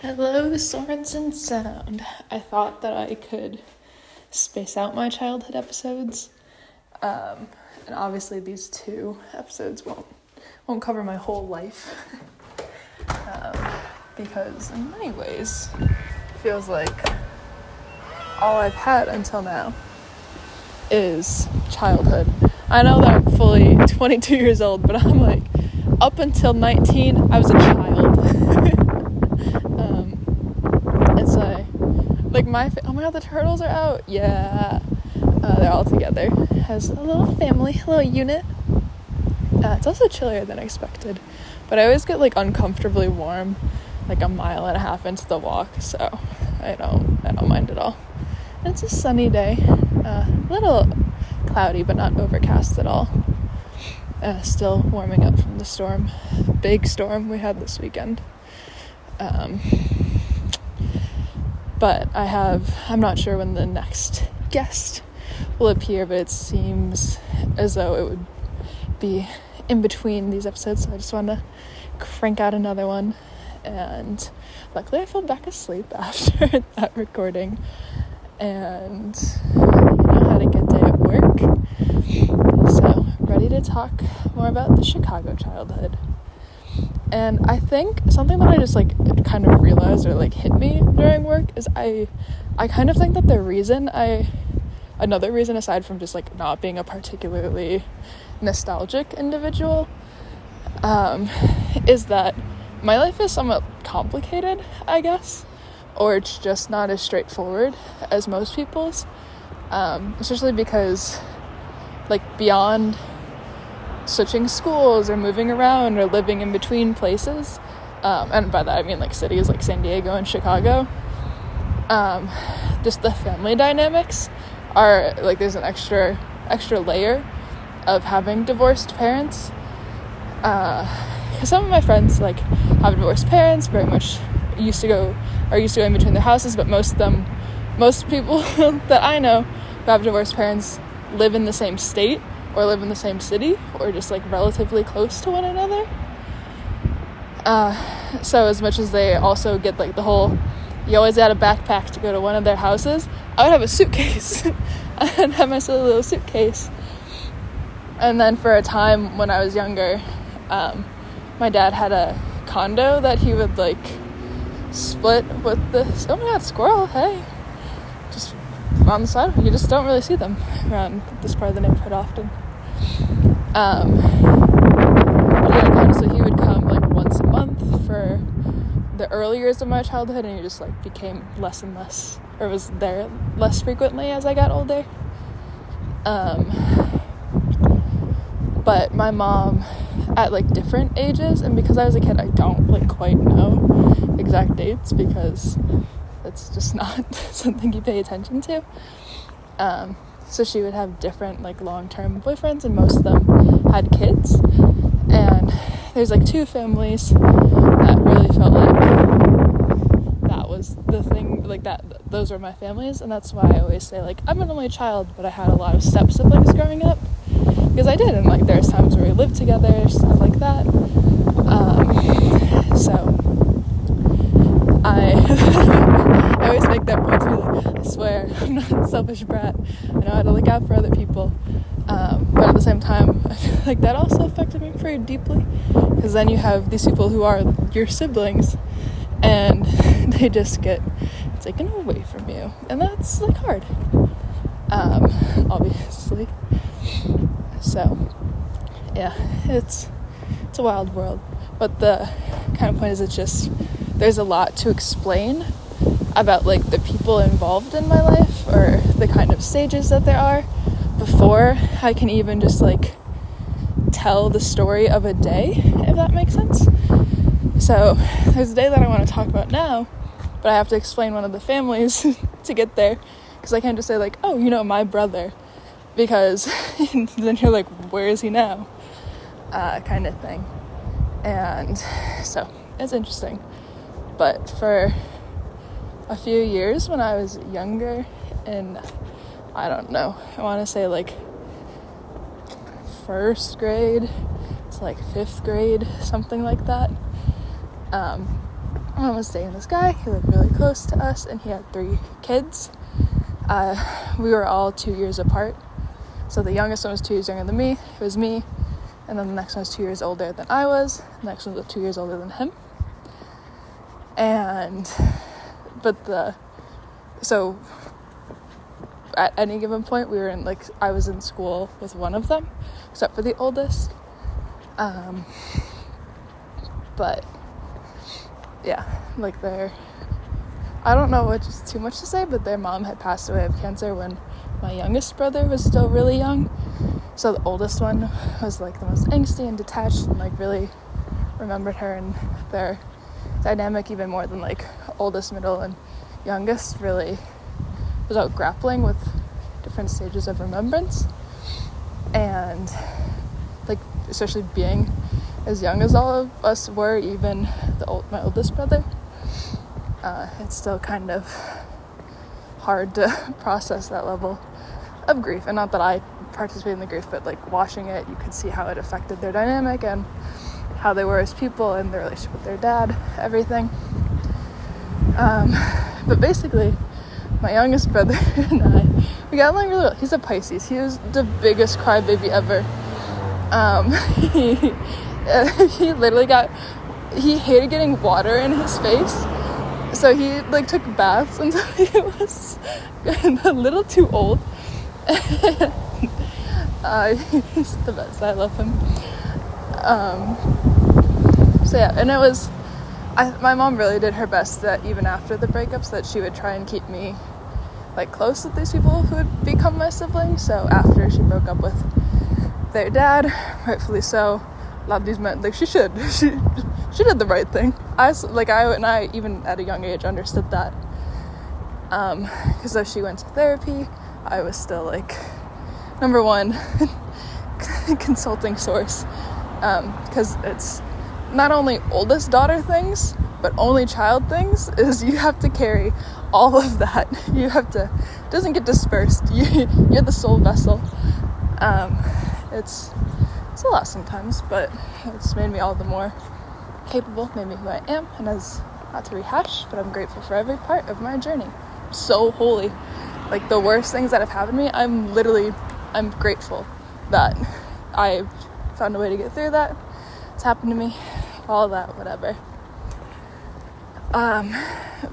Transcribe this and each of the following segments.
Hello, Sorensen Sound. I thought that I could space out my childhood episodes, um, and obviously these two episodes won't won't cover my whole life, um, because in many ways, it feels like all I've had until now is childhood. I know that I'm fully 22 years old, but I'm like, up until 19, I was a child. um, and so, like, my, fa- oh my god, the turtles are out. Yeah. Uh, they're all together. Has a little family, a little unit. Uh, it's also chillier than I expected, but I always get like uncomfortably warm, like a mile and a half into the walk, so I don't, I don't mind at all. It's a sunny day, uh, a little cloudy, but not overcast at all. Uh, still warming up from the storm, big storm we had this weekend. Um, but I have, I'm not sure when the next guest will appear, but it seems as though it would be in between these episodes, so I just want to crank out another one. And luckily, I fell back asleep after that recording and you know, had a good day at work. So, ready to talk more about the Chicago childhood. And I think something that I just like kind of realized or like hit me during work is I I kind of think that the reason I another reason aside from just like not being a particularly nostalgic individual um, is that my life is somewhat complicated, I guess, or it's just not as straightforward as most people's, um, especially because, like, beyond switching schools or moving around or living in between places, um, and by that I mean like cities like San Diego and Chicago, um, just the family dynamics are like there's an extra extra layer of having divorced parents. Uh, some of my friends like have divorced parents, very much used to go are used to going between their houses, but most of them, most people that I know who have divorced parents live in the same state or live in the same city or just like relatively close to one another. Uh, so as much as they also get like the whole, you always had a backpack to go to one of their houses. I would have a suitcase. I'd have my silly little suitcase. And then for a time when I was younger, um, my dad had a condo that he would like split with this. Oh my god, squirrel! Hey, just on the side. You just don't really see them around this part of the neighborhood often. Um, but yeah, kind of. So he would come like once a month for the early years of my childhood, and he just like became less and less, or was there less frequently as I got older. Um, but my mom at like different ages and because I was a kid I don't like quite know exact dates because it's just not something you pay attention to. Um, so she would have different like long-term boyfriends and most of them had kids. And there's like two families that really felt like that was the thing like that those were my families and that's why I always say like I'm an only child but I had a lot of step siblings growing up. Because I did and like there's times where we lived together stuff like that. Um, so I I always make that point to be like, I swear, I'm not a selfish brat. I know how to look out for other people. Um, but at the same time, I feel like that also affected me pretty deeply. Because then you have these people who are your siblings and they just get taken away from you. And that's like hard. Um, obviously. So, yeah, it's it's a wild world. But the kind of point is it's just there's a lot to explain about like the people involved in my life or the kind of stages that there are before I can even just like tell the story of a day, if that makes sense. So there's a day that I want to talk about now, but I have to explain one of the families to get there because I can't just say like, oh, you know, my brother, because then you're like, where is he now? Uh, kind of thing. And so it's interesting. But for a few years when I was younger, and I don't know, I want to say like first grade to like fifth grade, something like that. Um, mom was dating this guy. He lived really close to us, and he had three kids. Uh, we were all two years apart. So the youngest one was two years younger than me. It was me, and then the next one was two years older than I was. The next one was two years older than him. And, but the, so at any given point, we were in like I was in school with one of them, except for the oldest. Um, but yeah, like their I don't know is too much to say, but their mom had passed away of cancer when my youngest brother was still really young. So the oldest one was like the most angsty and detached and like really remembered her and their dynamic even more than like oldest, middle, and youngest really was out grappling with different stages of remembrance. And like especially being as young as all of us were, even the old, my oldest brother, uh, it's still kind of hard to process that level of grief. And not that I participate in the grief, but like watching it, you could see how it affected their dynamic and how they were as people and their relationship with their dad, everything. Um, but basically, my youngest brother and I, we got along really well. He's a Pisces. He was the biggest crybaby ever. Um, he, he literally got, he hated getting water in his face. So he like took baths until he was a little too old. uh, he's the best. I love him. Um, so yeah, and it was, I, my mom really did her best that even after the breakups that she would try and keep me like close with these people who had become my siblings. So after she broke up with their dad, rightfully so, lot these men like she should she she did the right thing. I like I and I even at a young age understood that. Um, because though she went to therapy, I was still like number one consulting source because um, it's not only oldest daughter things but only child things is you have to carry all of that. You have to it doesn't get dispersed. You, you're the sole vessel. Um, it's it's a lot sometimes but it's made me all the more capable made me who i am and as not to rehash but i'm grateful for every part of my journey. So holy. Like the worst things that have happened to me i'm literally i'm grateful that i've found a way to get through that. It's happened to me all that whatever. Um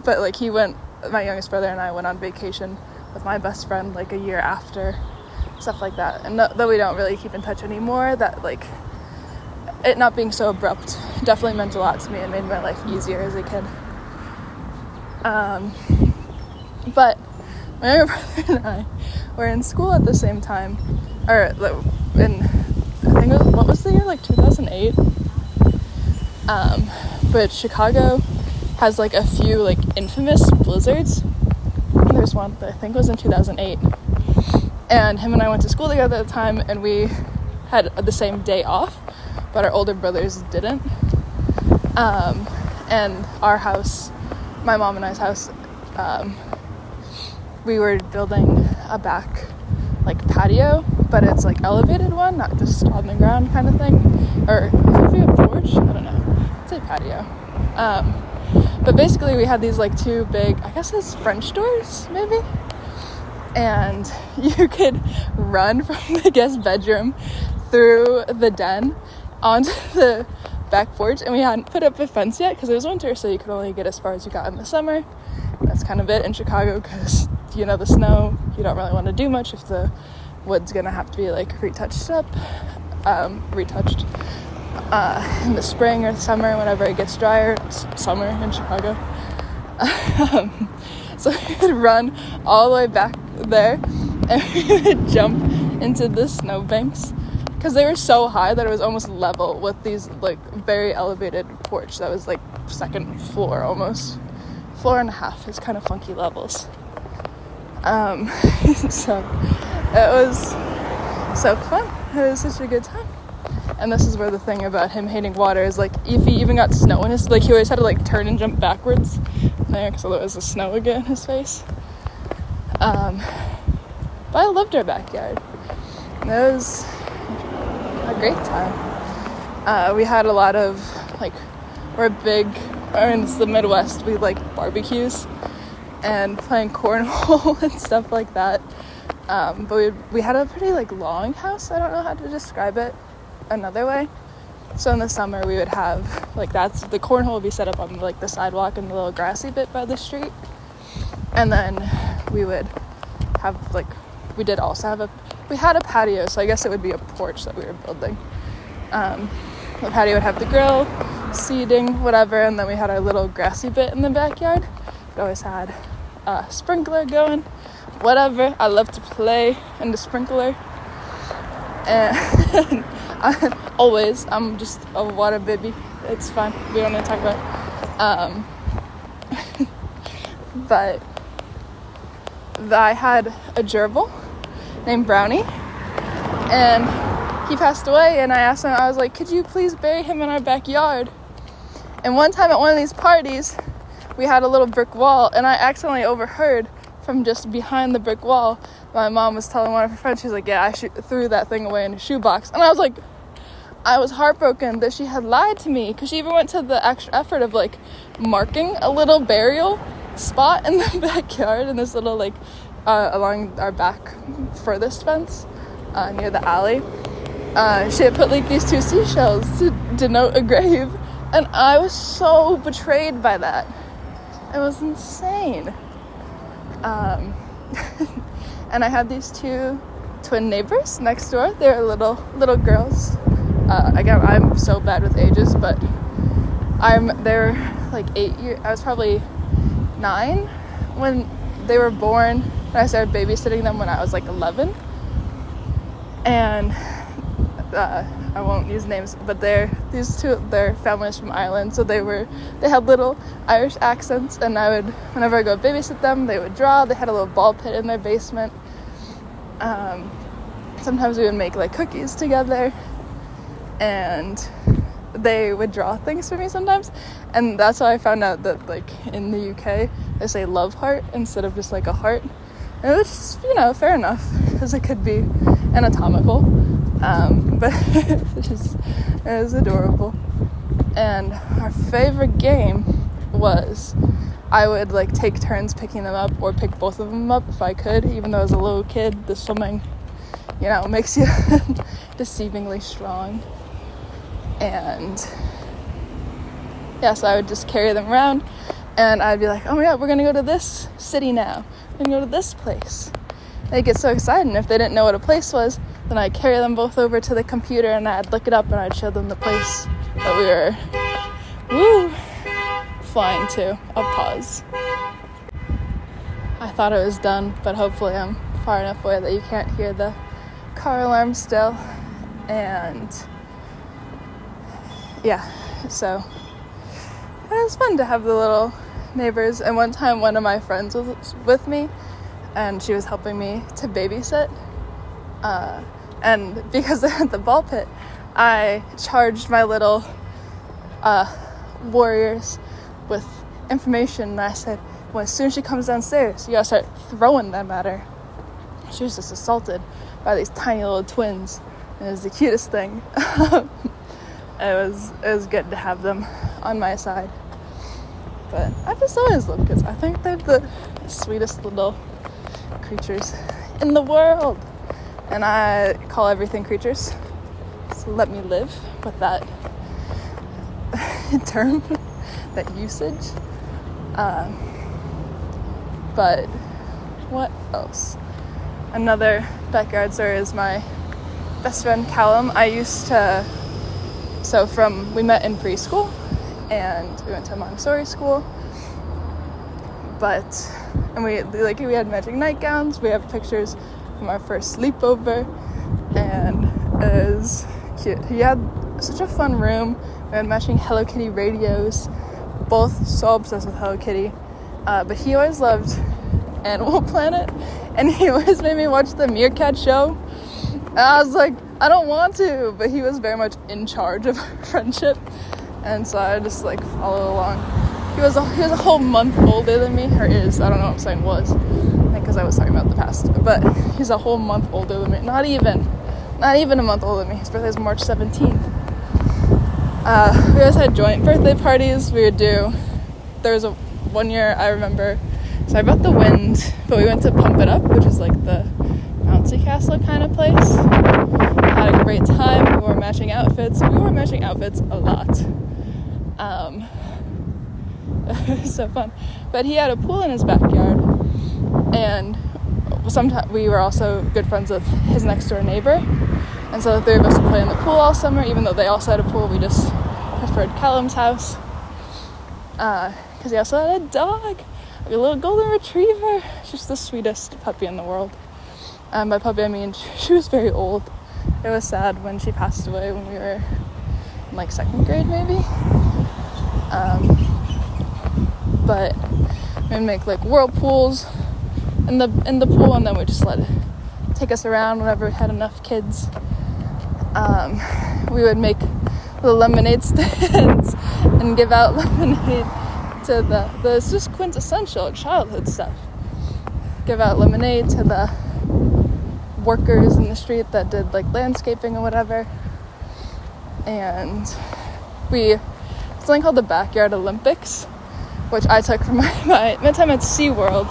but like he went my youngest brother and i went on vacation with my best friend like a year after stuff like that. And though we don't really keep in touch anymore that like it not being so abrupt definitely meant a lot to me and made my life easier as a kid. Um but my younger brother and I were in school at the same time, or in think was, what was the year like 2008. Um, but Chicago has like a few like infamous blizzards. There's one that I think was in 2008, and him and I went to school together at the time, and we had the same day off, but our older brothers didn't. Um, and our house, my mom and I's house, um, we were building a back like patio, but it's like elevated one, not just on the ground kind of thing. Or is it a porch? I don't know. It's a patio. Um, but basically, we had these like two big, I guess it's French doors, maybe. And you could run from the guest bedroom through the den onto the back porch. And we hadn't put up a fence yet because it was winter, so you could only get as far as you got in the summer. That's kind of it in Chicago because you know the snow you don't really want to do much if the wood's gonna have to be like retouched up um, retouched uh, in the spring or summer whenever it gets drier it's summer in chicago. Um, so we would run all the way back there and we would jump into the snowbanks because they were so high that it was almost level with these like very elevated porch that was like second floor almost. Floor and a half is kind of funky levels um, so it was so fun. It was such a good time. And this is where the thing about him hating water is like, if he even got snow in his, like he always had to like turn and jump backwards there because otherwise the snow would get in his face. Um, but I loved our backyard. It was a great time. Uh, we had a lot of like, we're big I mean, the Midwest. We like barbecues and playing cornhole and stuff like that. Um, but we we had a pretty like long house. I don't know how to describe it another way. So in the summer we would have like that's the cornhole would be set up on like the sidewalk and the little grassy bit by the street, and then we would have like we did also have a we had a patio, so I guess it would be a porch that we were building. Um, the patio would have the grill, seating, whatever, and then we had our little grassy bit in the backyard. It always had a sprinkler going, whatever. I love to play in the sprinkler. And I, always, I'm just a water baby. It's fine. We don't need to talk about it. Um, but I had a gerbil named Brownie, and he passed away. And I asked him, I was like, "Could you please bury him in our backyard?" And one time at one of these parties, we had a little brick wall, and I accidentally overheard from just behind the brick wall. My mom was telling one of her friends, she's like, Yeah, I sh- threw that thing away in a shoebox. And I was like, I was heartbroken that she had lied to me because she even went to the extra effort of like marking a little burial spot in the backyard in this little like uh, along our back furthest fence uh, near the alley. Uh, she had put like these two seashells to denote a grave, and I was so betrayed by that. It was insane. Um, and I had these two twin neighbors next door. They're little little girls. Uh, again, I'm so bad with ages, but I'm they're like eight years. I was probably nine when they were born. And I started babysitting them when I was like 11. And uh, I won't use names, but they're these two their families from Ireland, so they were they had little Irish accents, and I would whenever I go babysit them, they would draw. They had a little ball pit in their basement. Um, sometimes we would make like cookies together, and they would draw things for me sometimes, and that's how I found out that like in the UK they say love heart instead of just like a heart, and it was you know fair enough because it could be anatomical um, but it was, adorable. And our favorite game was I would like take turns picking them up or pick both of them up if I could, even though as a little kid, the swimming, you know, makes you deceivingly strong. And yeah, so I would just carry them around and I'd be like, oh my god, we're gonna go to this city now. We're go to this place. They get so excited, and if they didn't know what a place was, then I'd carry them both over to the computer and I'd look it up and I'd show them the place that we were woo flying to. I'll pause. I thought it was done, but hopefully I'm far enough away that you can't hear the car alarm still. And yeah, so it was fun to have the little neighbors. And one time, one of my friends was with me, and she was helping me to babysit. Uh, and because they had the ball pit, I charged my little uh, warriors with information. And I said, well, as soon as she comes downstairs, you gotta start throwing them at her. She was just assaulted by these tiny little twins. And it was the cutest thing. it was it was good to have them on my side. But I've just always love kids. I think they're the sweetest little creatures in the world and I call everything creatures. So let me live with that term, that usage. Um, but what else? Another backyard story is my best friend Callum. I used to, so from, we met in preschool and we went to Montessori school. But, and we, like, we had magic nightgowns, we have pictures from our first sleepover, and it was cute. He had such a fun room. We had matching Hello Kitty radios, both so obsessed with Hello Kitty. Uh, but he always loved Animal Planet, and he always made me watch the Meerkat show. And I was like, I don't want to, but he was very much in charge of our friendship, and so I just like follow along. He was a, he was a whole month older than me, or is I don't know what I'm saying was because I was talking about the past. But he's a whole month older than me. Not even. Not even a month older than me. His birthday is March 17th. Uh, we always had joint birthday parties. We would do. There was a one year I remember. Sorry about the wind, but we went to Pump It Up, which is like the bouncy castle kind of place. Had a great time. We wore matching outfits. We wore matching outfits a lot. Um, so fun. But he had a pool in his backyard, and sometimes we were also good friends with his next door neighbor. And so the three of us would play in the pool all summer, even though they also had a pool. We just preferred Callum's house because uh, he also had a dog, a little golden retriever. Just the sweetest puppy in the world. Um, by puppy, I mean she was very old. It was sad when she passed away when we were in like second grade, maybe. Um, but we'd make like whirlpools in the in the pool, and then we just let it take us around whenever we had enough kids. Um, we would make the lemonade stands and give out lemonade to the the it's just quintessential childhood stuff. Give out lemonade to the workers in the street that did like landscaping or whatever. And we something called the Backyard Olympics, which I took from my, my, my time at SeaWorld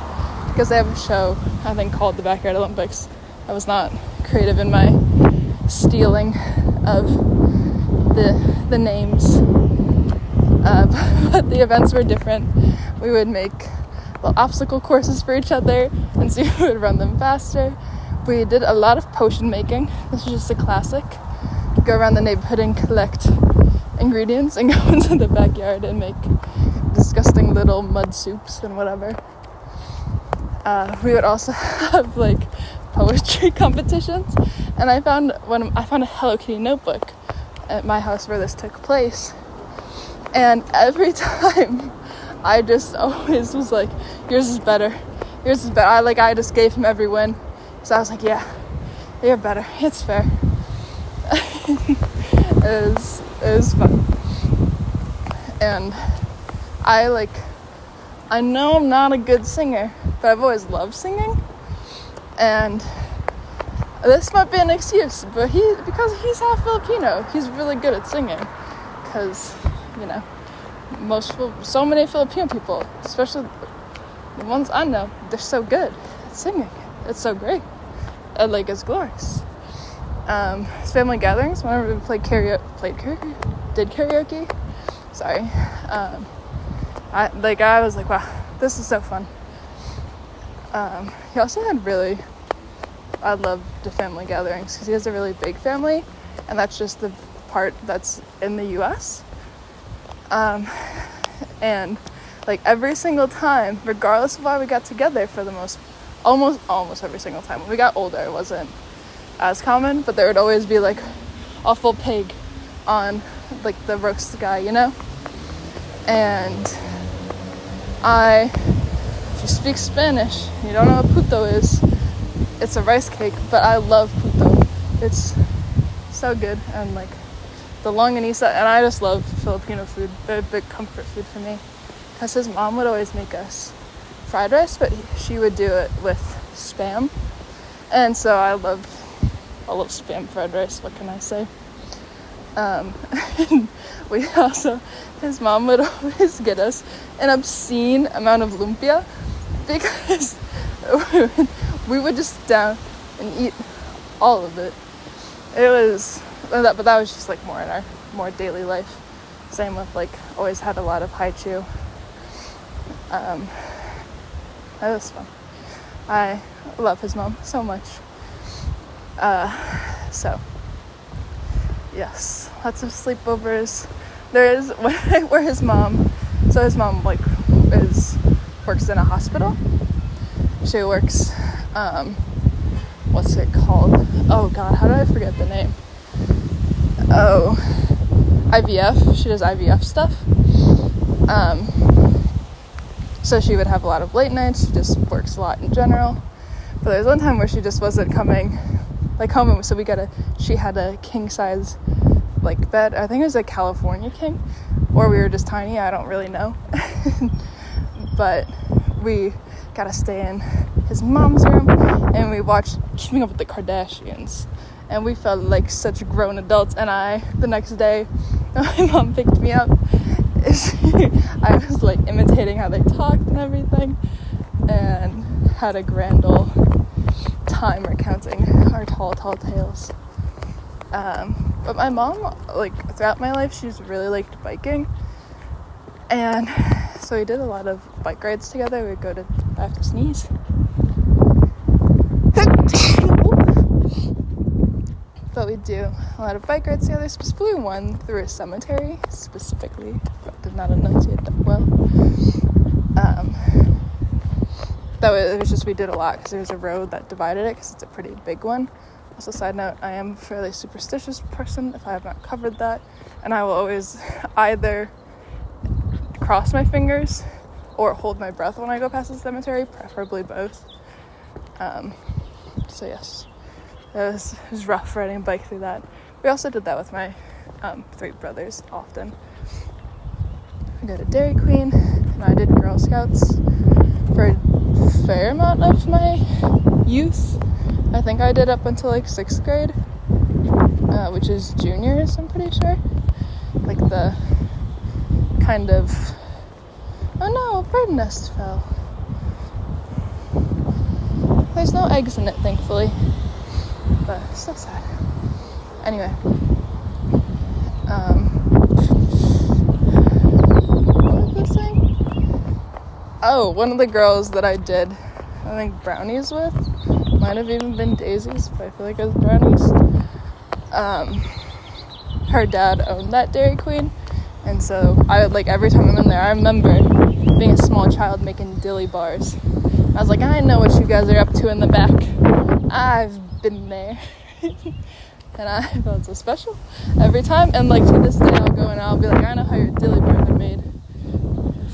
because they have a show, I think, called the Backyard Olympics. I was not creative in my stealing of the, the names, uh, but the events were different. We would make little obstacle courses for each other and see who would run them faster. We did a lot of potion making. This was just a classic. Go around the neighborhood and collect ingredients and go into the backyard and make disgusting little mud soups and whatever. Uh, we would also have like poetry competitions, and I found when I found a Hello Kitty notebook at my house where this took place, and every time I just always was like, "Yours is better, yours is better." I like I just gave him every win, so I was like, "Yeah, you're better. It's fair." it was it was fun, and I like. I know I'm not a good singer, but I've always loved singing. And this might be an excuse, but he because he's half Filipino, he's really good at singing. Because you know, most so many Filipino people, especially the ones I know, they're so good at singing. It's so great. And like it's glorious. Um, it's family gatherings. Whenever we played karaoke, played karaoke, did karaoke. Sorry. Um, I like I was like, wow, this is so fun. Um, he also had really, I love the family gatherings because he has a really big family, and that's just the part that's in the U.S. Um, and like every single time, regardless of why we got together, for the most, almost almost every single time when we got older, it wasn't as common, but there would always be like a full pig on like the roast guy, you know, and I, if you speak Spanish, you don't know what puto is. It's a rice cake, but I love puto. It's so good and like the longanisa, and I just love Filipino food. They're a big comfort food for me. Cause his mom would always make us fried rice, but she would do it with spam, and so I love I love spam fried rice. What can I say? Um, we also his mom would always get us an obscene amount of lumpia because we would just down and eat all of it. It was but that was just like more in our more daily life. Same with like always had a lot of Hi-Chew. Um, that was fun. I love his mom so much. Uh, so yes, lots of sleepovers there is where his mom so his mom like is works in a hospital. She works um what's it called? Oh god how do i forget the name? Oh ivf she does ivf stuff. Um so she would have a lot of late nights. She just works a lot in general. But there was one time where she just wasn't coming like home. So we got a she had a king size like bed. I think it was a California king, or we were just tiny. I don't really know. but we got to stay in his mom's room, and we watched Keeping Up with the Kardashians, and we felt like such grown adults. And I, the next day, my mom picked me up, I was like imitating how they talked and everything, and had a grand old time recounting our tall, tall tales. Um, but my mom, like throughout my life, she's really liked biking, and so we did a lot of bike rides together. We'd go to I have to sneeze. but we do a lot of bike rides together, specifically one through a cemetery, specifically, but did not enunciate that well. Um, that was, it was just we did a lot because there was a road that divided it because it's a pretty big one. Also, side note, I am a fairly superstitious person if I have not covered that, and I will always either cross my fingers or hold my breath when I go past the cemetery, preferably both. Um, so yes. It was, it was rough riding a bike through that. We also did that with my um, three brothers often. We go to Dairy Queen, and I did Girl Scouts for a fair amount of my youth. I think I did up until like sixth grade, uh, which is juniors, I'm pretty sure. Like the kind of. Oh no, a bird nest fell. There's no eggs in it, thankfully but still sad. Anyway, um, what was? Oh, one of the girls that I did, I think brownies with, might have even been Daisies, but I feel like it was brownies. Um, her dad owned that Dairy Queen, and so I would like every time I'm in there, I remember being a small child making dilly bars. I was like, I know what you guys are up to in the back. I've been there. and I felt so special every time. And like to this day, I'll go and I'll be like, I know how your dilly bars are made.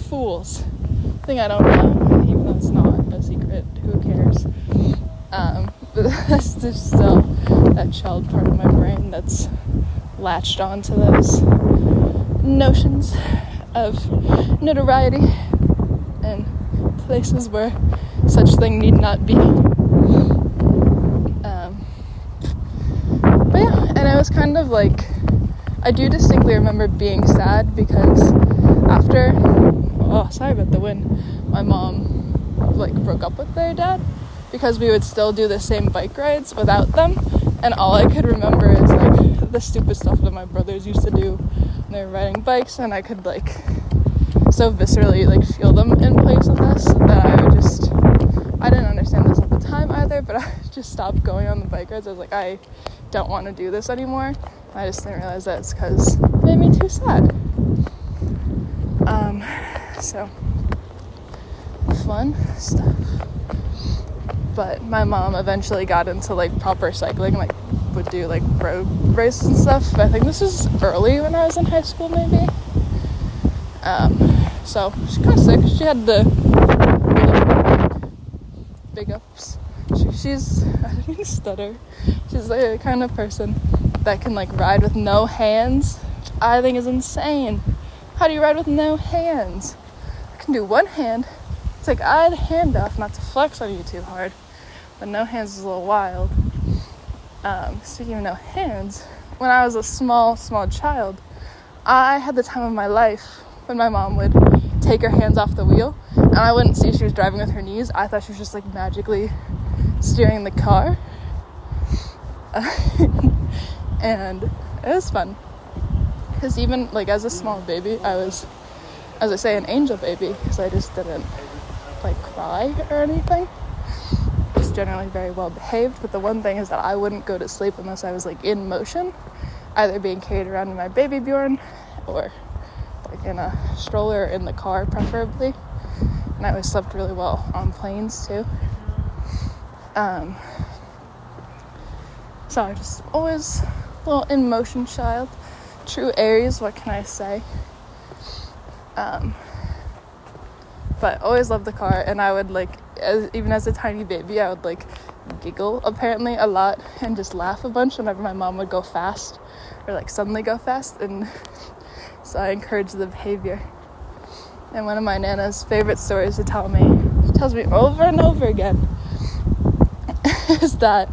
Fools. Thing I don't know, even though it's not a secret. Who cares? Um, but just still that child part of my brain that's latched onto those notions of notoriety and places where such thing need not be. Um, but yeah, and I was kind of like I do distinctly remember being sad because after oh sorry about the wind my mom like broke up with their dad because we would still do the same bike rides without them and all I could remember is like the stupid stuff that my brothers used to do when they were riding bikes and I could like so viscerally like feel them in place with us that I would just I didn't understand this at the time either but I just stopped going on the bike rides I was like I don't want to do this anymore. I just didn't realize that it's because it made me too sad. Um, so fun stuff. But my mom eventually got into like proper cycling, like would do like road races and stuff. I think this was early when I was in high school, maybe. Um, so she's kind of sick. She had the big ups. She, she's I didn't stutter. She's the kind of person that can like ride with no hands, which I think is insane. How do you ride with no hands? I can do one hand, take either hand off, not to flex on you too hard, but no hands is a little wild. Um, speaking of no hands, when I was a small, small child, I had the time of my life when my mom would take her hands off the wheel and I wouldn't see she was driving with her knees. I thought she was just like magically steering the car. and it was fun because even like as a small baby i was as i say an angel baby because i just didn't like cry or anything just generally very well behaved but the one thing is that i wouldn't go to sleep unless i was like in motion either being carried around in my baby bjorn or like in a stroller in the car preferably and i always slept really well on planes too um, so I just always a little in motion child. True Aries, what can I say? Um, but always loved the car, and I would like, as, even as a tiny baby, I would like giggle apparently a lot and just laugh a bunch whenever my mom would go fast or like suddenly go fast, and so I encouraged the behavior. And one of my nana's favorite stories to tell me, she tells me over and over again, is that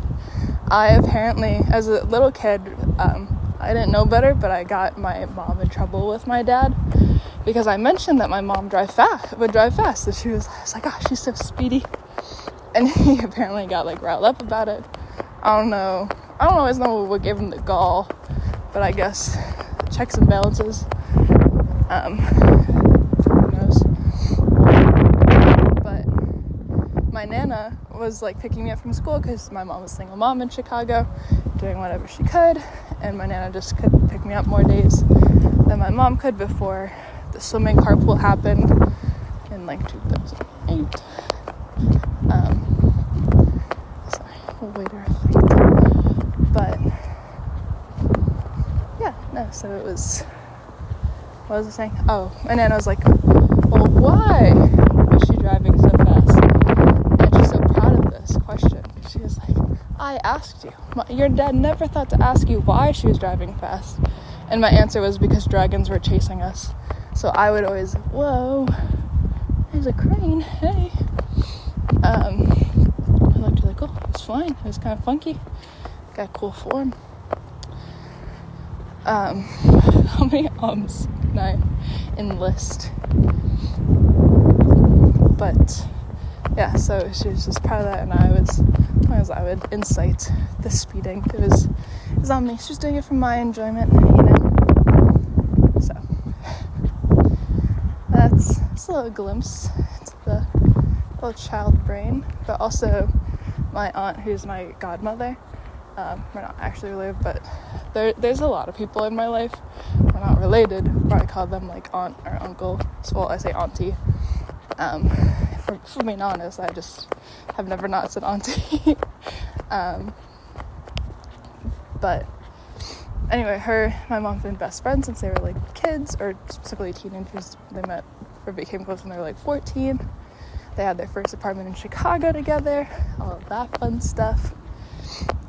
I apparently, as a little kid, um, I didn't know better, but I got my mom in trouble with my dad because I mentioned that my mom drive fast would drive fast. And she was, I was like, oh, she's so speedy. And he apparently got like riled up about it. I don't know. I don't always know what gave him the gall, but I guess checks and balances. Um, who knows? But my nana was like picking me up from school because my mom was single mom in Chicago, doing whatever she could, and my nana just could pick me up more days than my mom could before the swimming carpool happened in like 2008. Um, sorry, think. But yeah, no, so it was. What was I saying? Oh, and then I was like, well, why was she driving so fast? And she's so proud of this question. She was like, I asked you. your dad never thought to ask you why she was driving fast. And my answer was because dragons were chasing us. So I would always, whoa, there's a crane, hey. Um, I looked like, oh, it was fine. It was kind of funky. Got cool form. Um, how many ums can I enlist? But yeah, so she was just proud of that, and I was, as I would incite the speeding. It was, it was on me. She was doing it for my enjoyment, a little glimpse into the little child brain, but also my aunt, who's my godmother. Um, we're not actually related, but there, there's a lot of people in my life. We're not related, but I call them like aunt or uncle. So, well, I say auntie. Um, for, for being honest, I just have never not said auntie. um, but anyway, her, my mom's been best friends since they were like kids, or specifically teenagers. They met or became close when they were like 14. They had their first apartment in Chicago together, all of that fun stuff.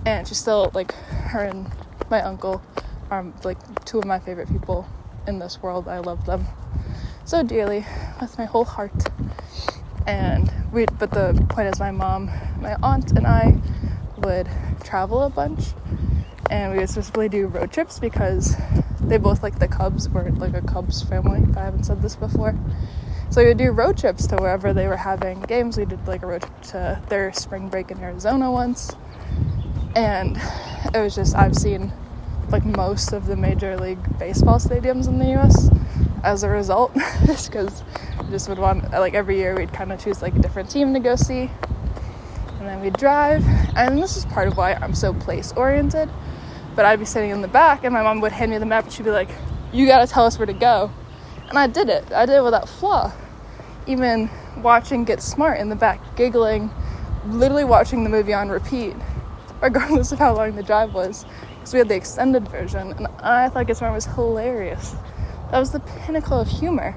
And she's still like her and my uncle are like two of my favorite people in this world. I love them so dearly with my whole heart. And we, but the point is, my mom, my aunt, and I would travel a bunch, and we would specifically do road trips because they both like the Cubs. We're like a Cubs family. If I haven't said this before, so we would do road trips to wherever they were having games. We did like a road trip to their spring break in Arizona once, and it was just I've seen like most of the major league baseball stadiums in the U.S. As a result, just because just would want like every year we'd kind of choose like a different team to go see, and then we'd drive. And this is part of why I'm so place oriented but I'd be sitting in the back and my mom would hand me the map and she'd be like, You gotta tell us where to go. And I did it. I did it without flaw. Even watching Get Smart in the back, giggling, literally watching the movie on repeat, regardless of how long the drive was. Because we had the extended version, and I thought Get Smart was hilarious. That was the pinnacle of humor.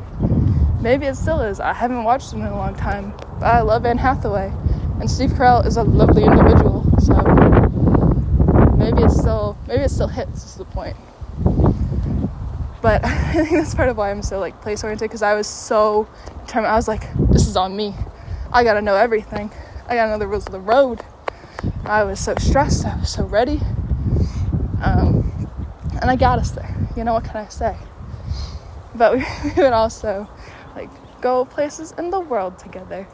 Maybe it still is. I haven't watched it in a long time, but I love Anne Hathaway, and Steve Carell is a lovely individual. So maybe it's still maybe it still hits is the point. But i think that's part of why i'm so like place oriented because i was so determined i was like this is on me. I gotta know everything. I gotta know the rules of the road. I was so stressed i was so ready. Um, and i got us there you know what can i say? But we, we would also like go places in the world together.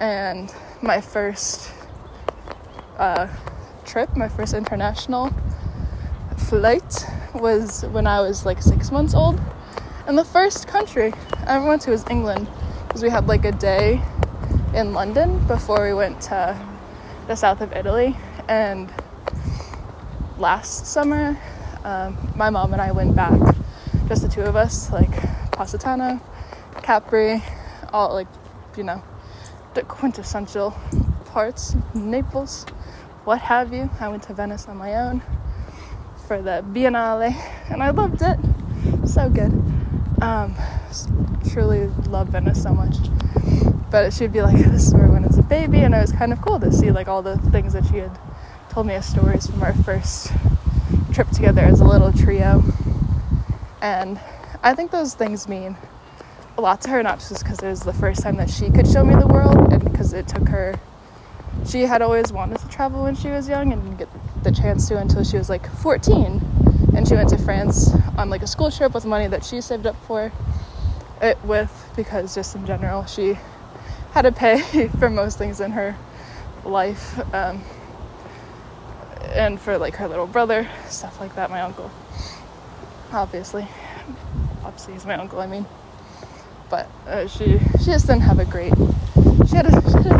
And my first uh, trip, my first international flight, was when I was like six months old. And the first country I went to was England because we had like a day in London before we went to the south of Italy. And last summer, um, my mom and I went back, just the two of us, like Positano, Capri, all like, you know, the quintessential parts, Naples what have you. I went to Venice on my own for the Biennale and I loved it. So good. Um, truly love Venice so much. But she'd be like, This is where I went as a baby, and it was kind of cool to see like all the things that she had told me as stories from our first trip together as a little trio. And I think those things mean a lot to her, not just because it was the first time that she could show me the world and because it took her she had always wanted to travel when she was young and didn't get the chance to until she was like 14 and she went to France on like a school trip with money that she saved up for it with because just in general she had to pay for most things in her life um, and for like her little brother stuff like that my uncle. Obviously. Obviously he's my uncle i mean. But uh, she she just didn't have a great she had a, she had a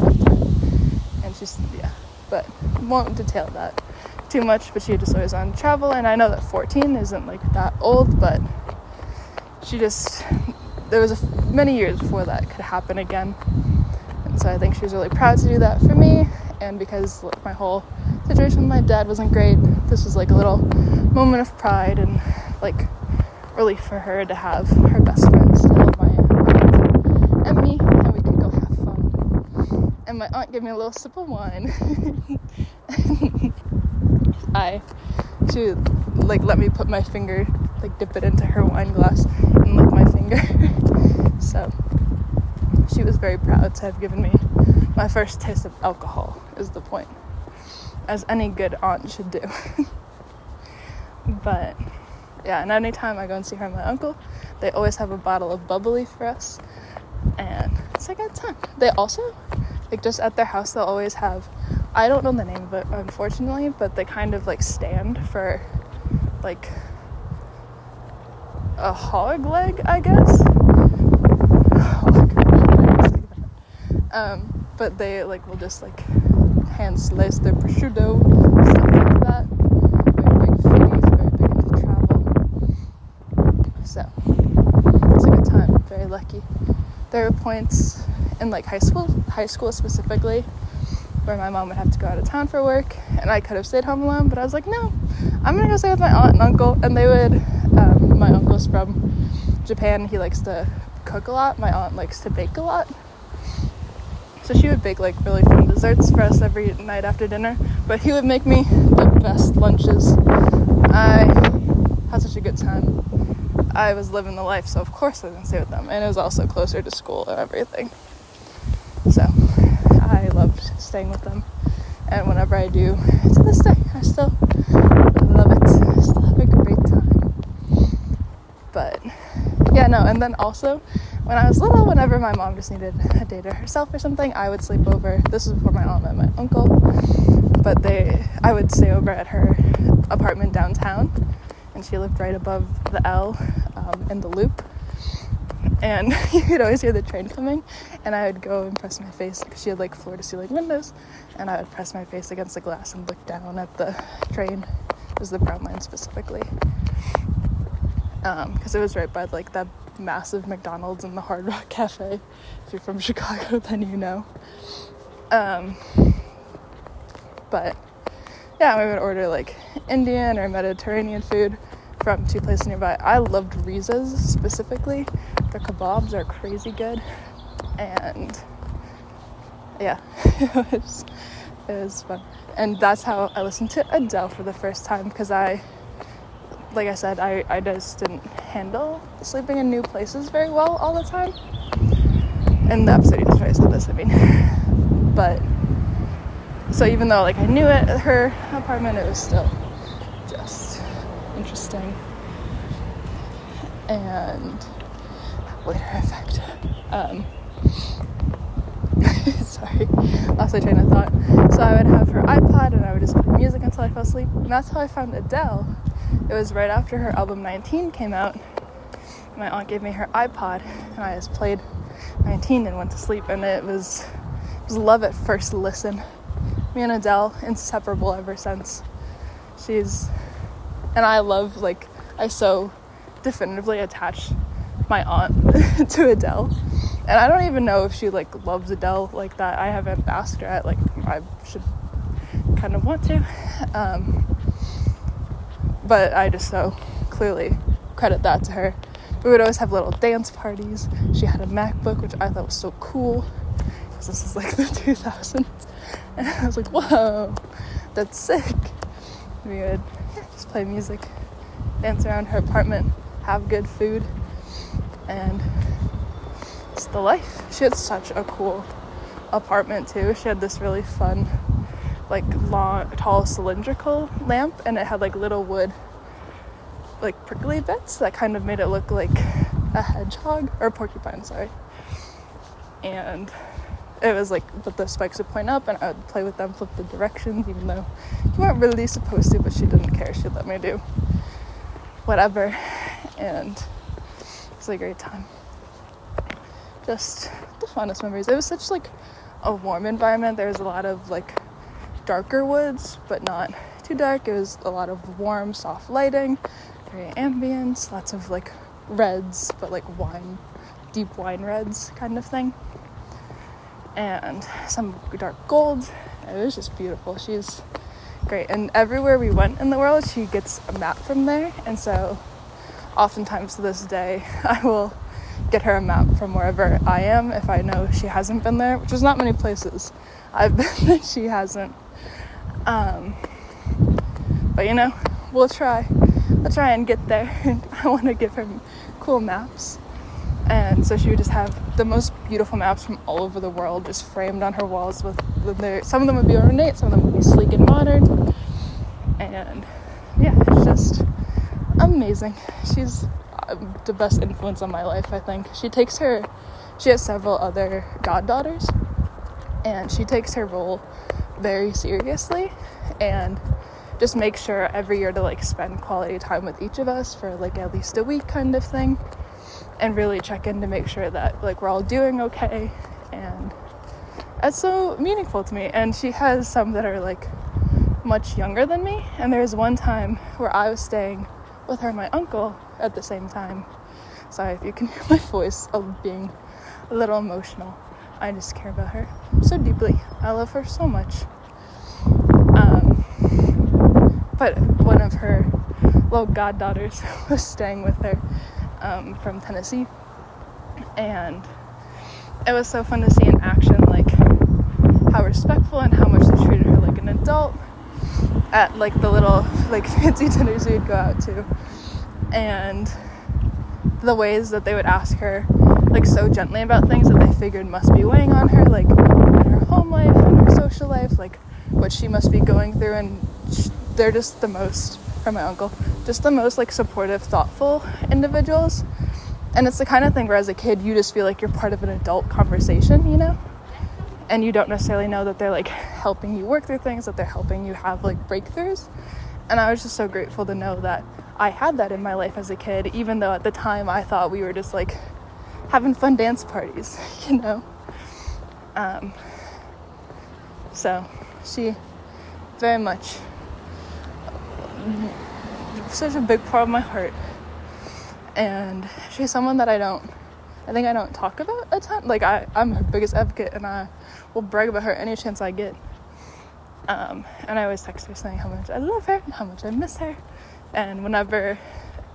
she's yeah but won't detail that too much but she just always on travel and i know that 14 isn't like that old but she just there was a, many years before that could happen again. And so i think she was really proud to do that for me and because like, my whole situation with my dad wasn't great this was like a little moment of pride and like relief for her to have her best friend still my aunt and me and we could go have fun and my aunt gave me a little sip of wine. I she like let me put my finger like dip it into her wine glass and lick my finger. So she was very proud to have given me my first taste of alcohol is the point as any good aunt should do. But yeah and anytime i go and see her and my uncle they always have a bottle of bubbly for us and it's like a ton they also like just at their house they'll always have i don't know the name of it unfortunately but they kind of like stand for like a hog leg i guess? Um, but they like will just like hand slice their prosciutto stuff like that. Very big foodies very big into travel. So it's a good time. Very lucky. There are points in like high school high school specifically where my mom would have to go out of town for work and i could have stayed home alone but i was like no i'm gonna go stay with my aunt and uncle and they would um, my uncle's from japan he likes to cook a lot my aunt likes to bake a lot. So she would bake like really fun desserts for us every night after dinner but he would make me the best lunches. I had such a good time. I was living the life so of course i gonna stay with them and it was also closer to school and everything staying with them and whenever i do to this day i still love it i still have a great time but yeah no and then also when I was little, whenever my mom just needed a day to herself or something, I would sleep over. This was before my aunt met my uncle, but they, I would stay over at her apartment downtown, and she lived right above the L um, in the Loop. And you could always hear the train coming, and I would go and press my face because she had like floor to ceiling windows, and I would press my face against the glass and look down at the train. It was the Brown Line specifically, because um, it was right by like that massive McDonald's and the Hard Rock Cafe. If you're from Chicago, then you know. Um, but yeah, we would order like Indian or Mediterranean food from two places nearby. I loved Reza's specifically. The kebabs are crazy good, and yeah, it was it was fun. And that's how I listened to Adele for the first time because I like I said, I, I just didn't handle sleeping in new places very well all the time. And the episode just I said this, I mean. but so even though like I knew it her apartment, it was still just interesting. And later effect. Um sorry, lost my train of thought. So I would have her iPod and I would just put music until I fell asleep. And that's how I found Adele it was right after her album 19 came out. My aunt gave me her iPod, and I just played 19 and went to sleep. And it was, it was love at first listen. Me and Adele, inseparable ever since. She's, and I love, like, I so definitively attach my aunt to Adele. And I don't even know if she, like, loves Adele like that. I haven't asked her. I, like, I should kind of want to. Um, but I just so clearly credit that to her. We would always have little dance parties. She had a MacBook, which I thought was so cool because this is like the 2000s. And I was like, whoa, that's sick. We would yeah, just play music, dance around her apartment, have good food, and it's the life. She had such a cool apartment too. She had this really fun like long, tall cylindrical lamp, and it had like little wood like prickly bits that kind of made it look like a hedgehog or a porcupine, sorry. And it was like, but the spikes would point up and I would play with them, flip the directions, even though you weren't really supposed to, but she didn't care. She let me do whatever. And was a great time. Just the funnest memories. It was such like a warm environment. There was a lot of like darker woods, but not too dark. It was a lot of warm, soft lighting, very ambience, lots of like reds, but like wine, deep wine reds kind of thing. And some dark gold. It was just beautiful. She's great. And everywhere we went in the world, she gets a map from there. And so, oftentimes to this day, I will get her a map from wherever I am if I know she hasn't been there, which is not many places I've been that she hasn't. Um, but you know, we'll try. I'll try and get there. And I want to give her cool maps. And so she would just have the most beautiful maps from all over the world just framed on her walls with, with their, some of them would be ornate, some of them would be sleek and modern. And yeah, it's just amazing. She's um, the best influence on my life, I think. She takes her, she has several other goddaughters, and she takes her role very seriously and just makes sure every year to like spend quality time with each of us for like at least a week kind of thing and really check in to make sure that like we're all doing okay and that's so meaningful to me and she has some that are like much younger than me and there was one time where i was staying with her my uncle at the same time. Sorry if you can hear my voice of being a little emotional. I just care about her so deeply. I love her so much. Um, but one of her little goddaughters was staying with her um, from Tennessee, and it was so fun to see in action, like how respectful and how much they treated her like an adult at like the little like fancy dinners we'd go out to, and the ways that they would ask her like so gently about things that they figured must be weighing on her, like in her home life and her social life, like what she must be going through, and they're just the most from my uncle just the most like supportive, thoughtful individuals. And it's the kind of thing where as a kid you just feel like you're part of an adult conversation, you know? And you don't necessarily know that they're like helping you work through things, that they're helping you have like breakthroughs. And I was just so grateful to know that I had that in my life as a kid, even though at the time I thought we were just like having fun dance parties, you know? Um, so she very much such a big part of my heart. And she's someone that I don't, I think I don't talk about a ton. Like, I, I'm her biggest advocate and I will brag about her any chance I get. Um, and I always text her saying how much I love her and how much I miss her. And whenever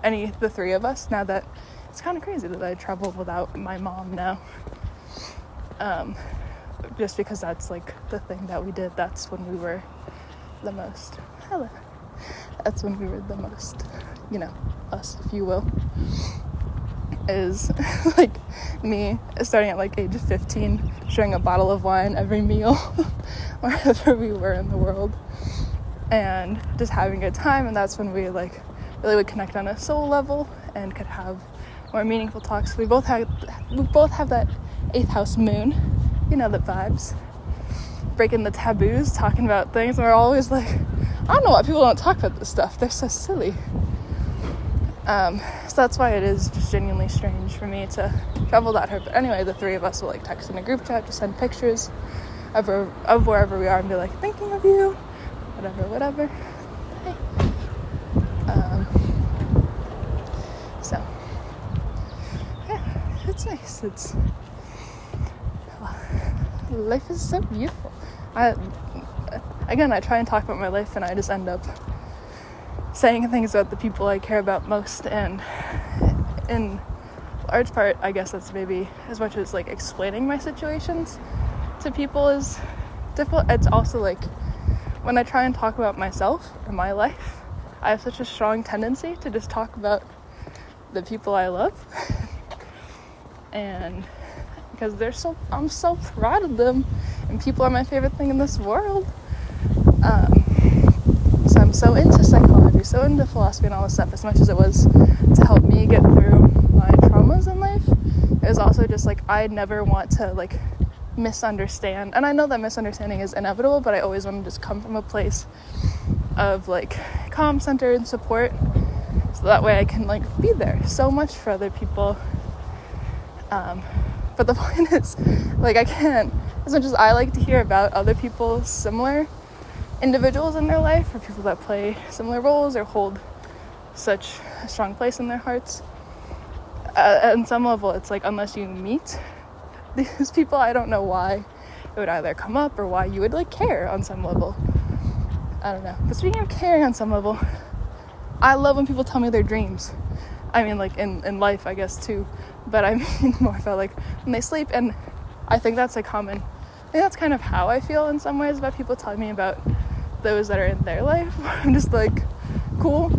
any, the three of us, now that it's kind of crazy that I travel without my mom now. Um, just because that's like the thing that we did, that's when we were the most. Hello that's when we were the most, you know, us, if you will. Is like me starting at like age 15, sharing a bottle of wine every meal wherever we were in the world, and just having a good time. And that's when we like really would connect on a soul level and could have more meaningful talks. We both have we both have that eighth house moon, you know the vibes. Breaking the taboos, talking about things. And we're always like, I don't know why people don't talk about this stuff. They're so silly. Um, so that's why it is just genuinely strange for me to travel without her. But anyway, the three of us will like text in a group chat, to send pictures of, of wherever we are and be like, thinking of you, whatever, whatever. Um, so, yeah, it's nice. It's life is so beautiful. I again, I try and talk about my life and I just end up saying things about the people I care about most. And in large part, I guess that's maybe as much as like explaining my situations to people is difficult. It's also like when I try and talk about myself and my life, I have such a strong tendency to just talk about the people I love. and because they're so, I'm so proud of them, and people are my favorite thing in this world. Um, so I'm so into psychology, so into philosophy and all this stuff, as much as it was to help me get through my traumas in life, it was also just like I never want to like misunderstand. And I know that misunderstanding is inevitable, but I always want to just come from a place of like calm, center, and support. So that way I can like be there so much for other people. Um, but the point is, like, I can't, as much as I like to hear about other people similar individuals in their life or people that play similar roles or hold such a strong place in their hearts. Uh, on some level, it's like unless you meet these people, I don't know why it would either come up or why you would like care on some level. I don't know. But speaking of caring on some level, I love when people tell me their dreams. I mean, like in, in life, I guess too, but I mean more about like when they sleep, and I think that's a common. Think that's kind of how I feel in some ways about people telling me about those that are in their life. I'm just like, cool.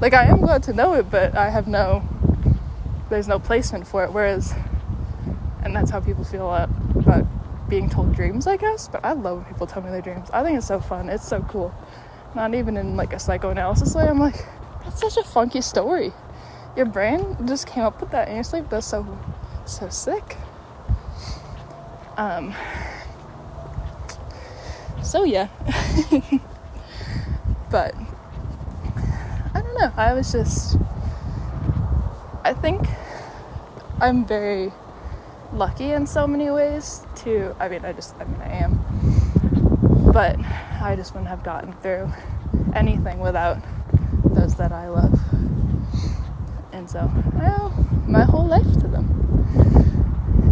Like I am glad to know it, but I have no. There's no placement for it. Whereas, and that's how people feel about being told dreams, I guess. But I love when people tell me their dreams. I think it's so fun. It's so cool. Not even in like a psychoanalysis way. I'm like, that's such a funky story. Your brain just came up with that in your sleep. That's so, so sick. Um, so yeah. but I don't know. I was just I think I'm very lucky in so many ways to I mean I just I mean I am. But I just wouldn't have gotten through anything without those that I love. And so I owe my whole life to them.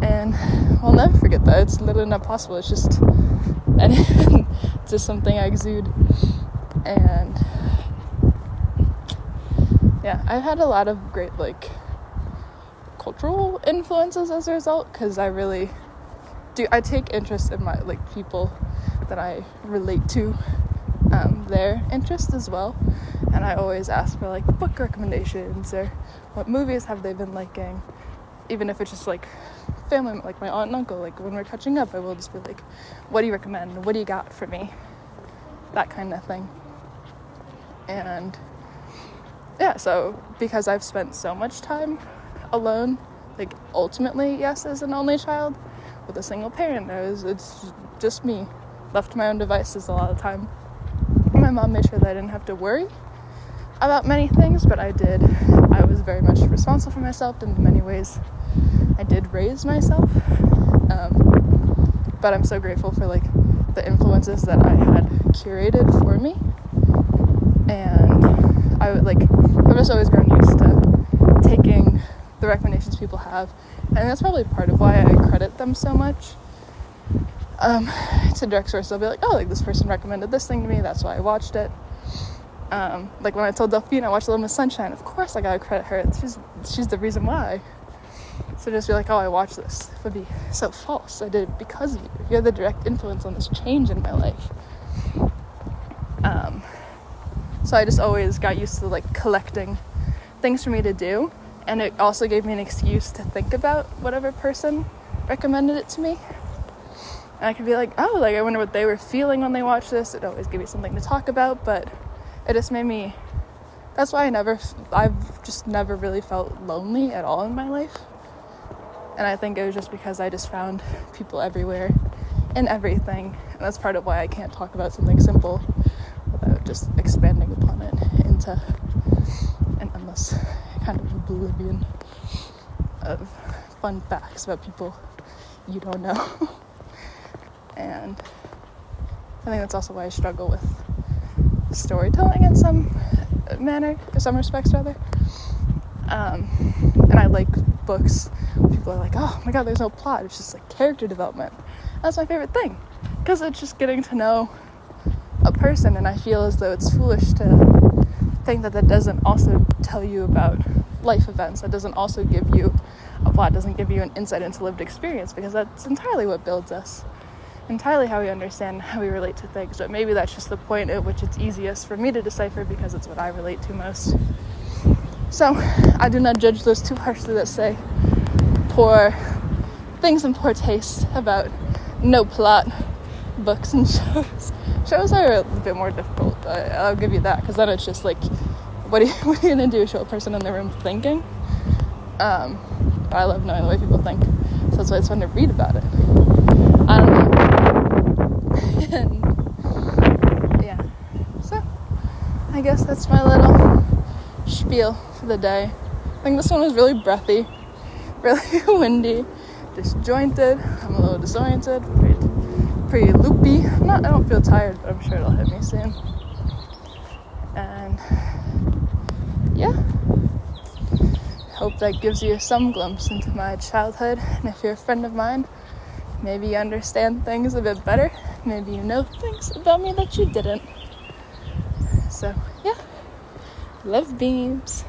And I'll never forget that. It's literally not possible. It's just and it's just something I exude. And yeah, I've had a lot of great like cultural influences as a result because I really do. I take interest in my like people that I relate to, um, their interest as well, and I always ask for like book recommendations or what movies have they been liking, even if it's just like family, like my aunt and uncle, like when we're catching up, I will just be like, what do you recommend? What do you got for me? That kind of thing. And yeah, so because I've spent so much time alone, like ultimately, yes, as an only child with a single parent, I was, it's just me, left to my own devices a lot of time. My mom made sure that I didn't have to worry about many things, but I did. I was very much responsible for myself in many ways I did raise myself. Um, but I'm so grateful for like the influences that I had curated for me. And I would like I've just always grown used to taking the recommendations people have, and that's probably part of why I credit them so much. Um, to direct source. I'll be like, oh, like this person recommended this thing to me, that's why I watched it. Um, like when I told Delphine I watched Little Miss Sunshine, of course I gotta credit her. She's she's the reason why. So just be like, oh, I watched this it would be so false. I did it because of you. You're the direct influence on this change in my life. Um, so I just always got used to like collecting things for me to do, and it also gave me an excuse to think about whatever person recommended it to me. And I could be like, oh, like I wonder what they were feeling when they watched this. It always gave me something to talk about, but it just made me. That's why I never, I've just never really felt lonely at all in my life. And I think it was just because I just found people everywhere in everything. And that's part of why I can't talk about something simple without just expanding upon it into an endless kind of oblivion of fun facts about people you don't know. and I think that's also why I struggle with storytelling in some manner, in some respects, rather. Um, and I like books people are like, oh my god, there's no plot. It's just like character development. That's my favorite thing because it's just getting to know a person, and I feel as though it's foolish to think that that doesn't also tell you about life events. That doesn't also give you a plot, doesn't give you an insight into lived experience because that's entirely what builds us. Entirely how we understand how we relate to things, but maybe that's just the point at which it's easiest for me to decipher because it's what I relate to most. So, I do not judge those too harshly that say poor things in poor taste about no plot books and shows shows are a bit more difficult. I, I'll give you that because then it's just like, what are you, what are you gonna do? Show a person in the room thinking? Um, I love knowing the way people think, so that's why it's fun to read about it. I don't know. and yeah, so I guess that's my little spiel for the day. I think this one was really breathy, really windy, disjointed. I'm a little disoriented, pretty, pretty loopy. I'm not, I don't feel tired, but I'm sure it'll hit me soon. And yeah, hope that gives you some glimpse into my childhood. And if you're a friend of mine, maybe you understand things a bit better. Maybe you know things about me that you didn't. So, yeah, love beams.